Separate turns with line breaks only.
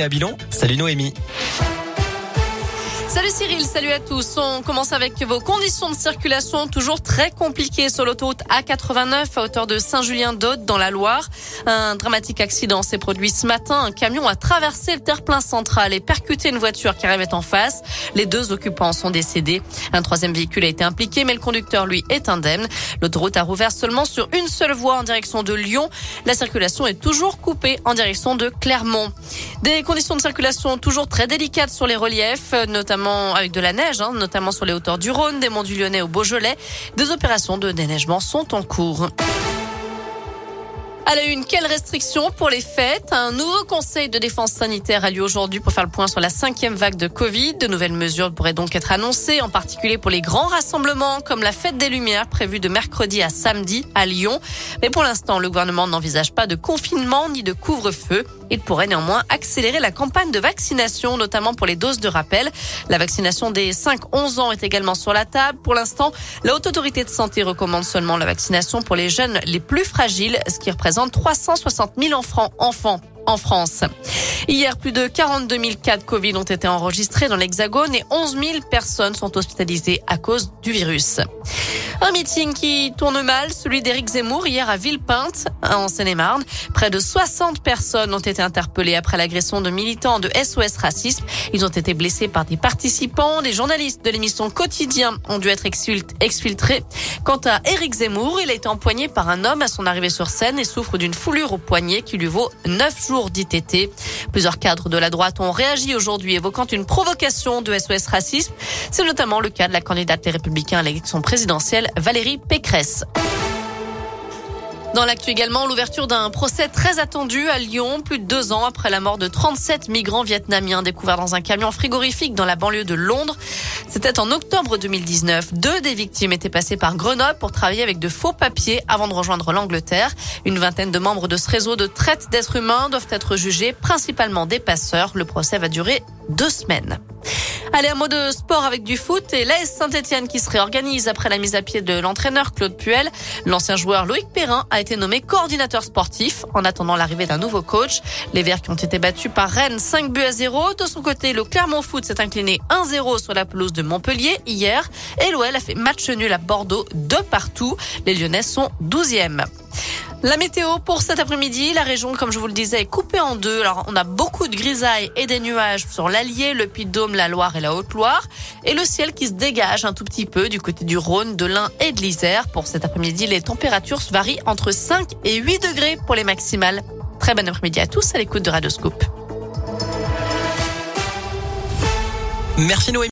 à Bilon. Salut Noémie.
Salut Cyril, salut à tous. On commence avec vos conditions de circulation toujours très compliquées sur l'autoroute A89 à hauteur de Saint-Julien-d'Aude dans la Loire. Un dramatique accident s'est produit ce matin. Un camion a traversé le terre-plein central et percuté une voiture qui arrivait en face. Les deux occupants sont décédés. Un troisième véhicule a été impliqué, mais le conducteur, lui, est indemne. L'autoroute a rouvert seulement sur une seule voie en direction de Lyon. La circulation est toujours coupée en direction de Clermont. Des conditions de circulation toujours très délicates sur les reliefs, notamment avec de la neige, hein, notamment sur les hauteurs du Rhône, des monts du Lyonnais au Beaujolais. Des opérations de déneigement sont en cours. À la une, quelles restrictions pour les fêtes? Un nouveau conseil de défense sanitaire a lieu aujourd'hui pour faire le point sur la cinquième vague de Covid. De nouvelles mesures pourraient donc être annoncées, en particulier pour les grands rassemblements comme la fête des Lumières prévue de mercredi à samedi à Lyon. Mais pour l'instant, le gouvernement n'envisage pas de confinement ni de couvre-feu. Il pourrait néanmoins accélérer la campagne de vaccination, notamment pour les doses de rappel. La vaccination des 5-11 ans est également sur la table. Pour l'instant, la Haute Autorité de Santé recommande seulement la vaccination pour les jeunes les plus fragiles, ce qui représente 360 000 enfants, enfants en France. Hier, plus de 42 000 cas de Covid ont été enregistrés dans l'Hexagone et 11 000 personnes sont hospitalisées à cause du virus. Un meeting qui tourne mal, celui d'Éric Zemmour hier à Villepinte, en Seine-et-Marne. Près de 60 personnes ont été interpellées après l'agression de militants de SOS Racisme. Ils ont été blessés par des participants. Les journalistes de l'émission Quotidien ont dû être exfiltrés. Quant à Éric Zemmour, il a été empoigné par un homme à son arrivée sur scène et souffre d'une foulure au poignet qui lui vaut 9 jours d'ITT. Plusieurs cadres de la droite ont réagi aujourd'hui évoquant une provocation de SOS Racisme. C'est notamment le cas de la candidate des Républicains à l'élection présidentielle Valérie Pécresse. Dans l'actu également, l'ouverture d'un procès très attendu à Lyon, plus de deux ans après la mort de 37 migrants vietnamiens découverts dans un camion frigorifique dans la banlieue de Londres. C'était en octobre 2019. Deux des victimes étaient passées par Grenoble pour travailler avec de faux papiers avant de rejoindre l'Angleterre. Une vingtaine de membres de ce réseau de traite d'êtres humains doivent être jugés, principalement des passeurs. Le procès va durer deux semaines. Allez, un mot de sport avec du foot et l'AS Saint-Etienne qui se réorganise après la mise à pied de l'entraîneur Claude Puel. L'ancien joueur Loïc Perrin a été nommé coordinateur sportif en attendant l'arrivée d'un nouveau coach. Les Verts qui ont été battus par Rennes 5 buts à 0. De son côté, le Clermont Foot s'est incliné 1-0 sur la pelouse de Montpellier hier et l'OL a fait match nul à Bordeaux de partout. Les Lyonnais sont 12e. La météo pour cet après-midi, la région, comme je vous le disais, est coupée en deux. Alors, on a beaucoup de grisailles et des nuages sur l'Allier, le Puy-de-Dôme, la Loire et la Haute-Loire. Et le ciel qui se dégage un tout petit peu du côté du Rhône, de l'Ain et de l'Isère. Pour cet après-midi, les températures varient entre 5 et 8 degrés pour les maximales. Très bon après-midi à tous à l'écoute de Radoscope.
Merci Noémie.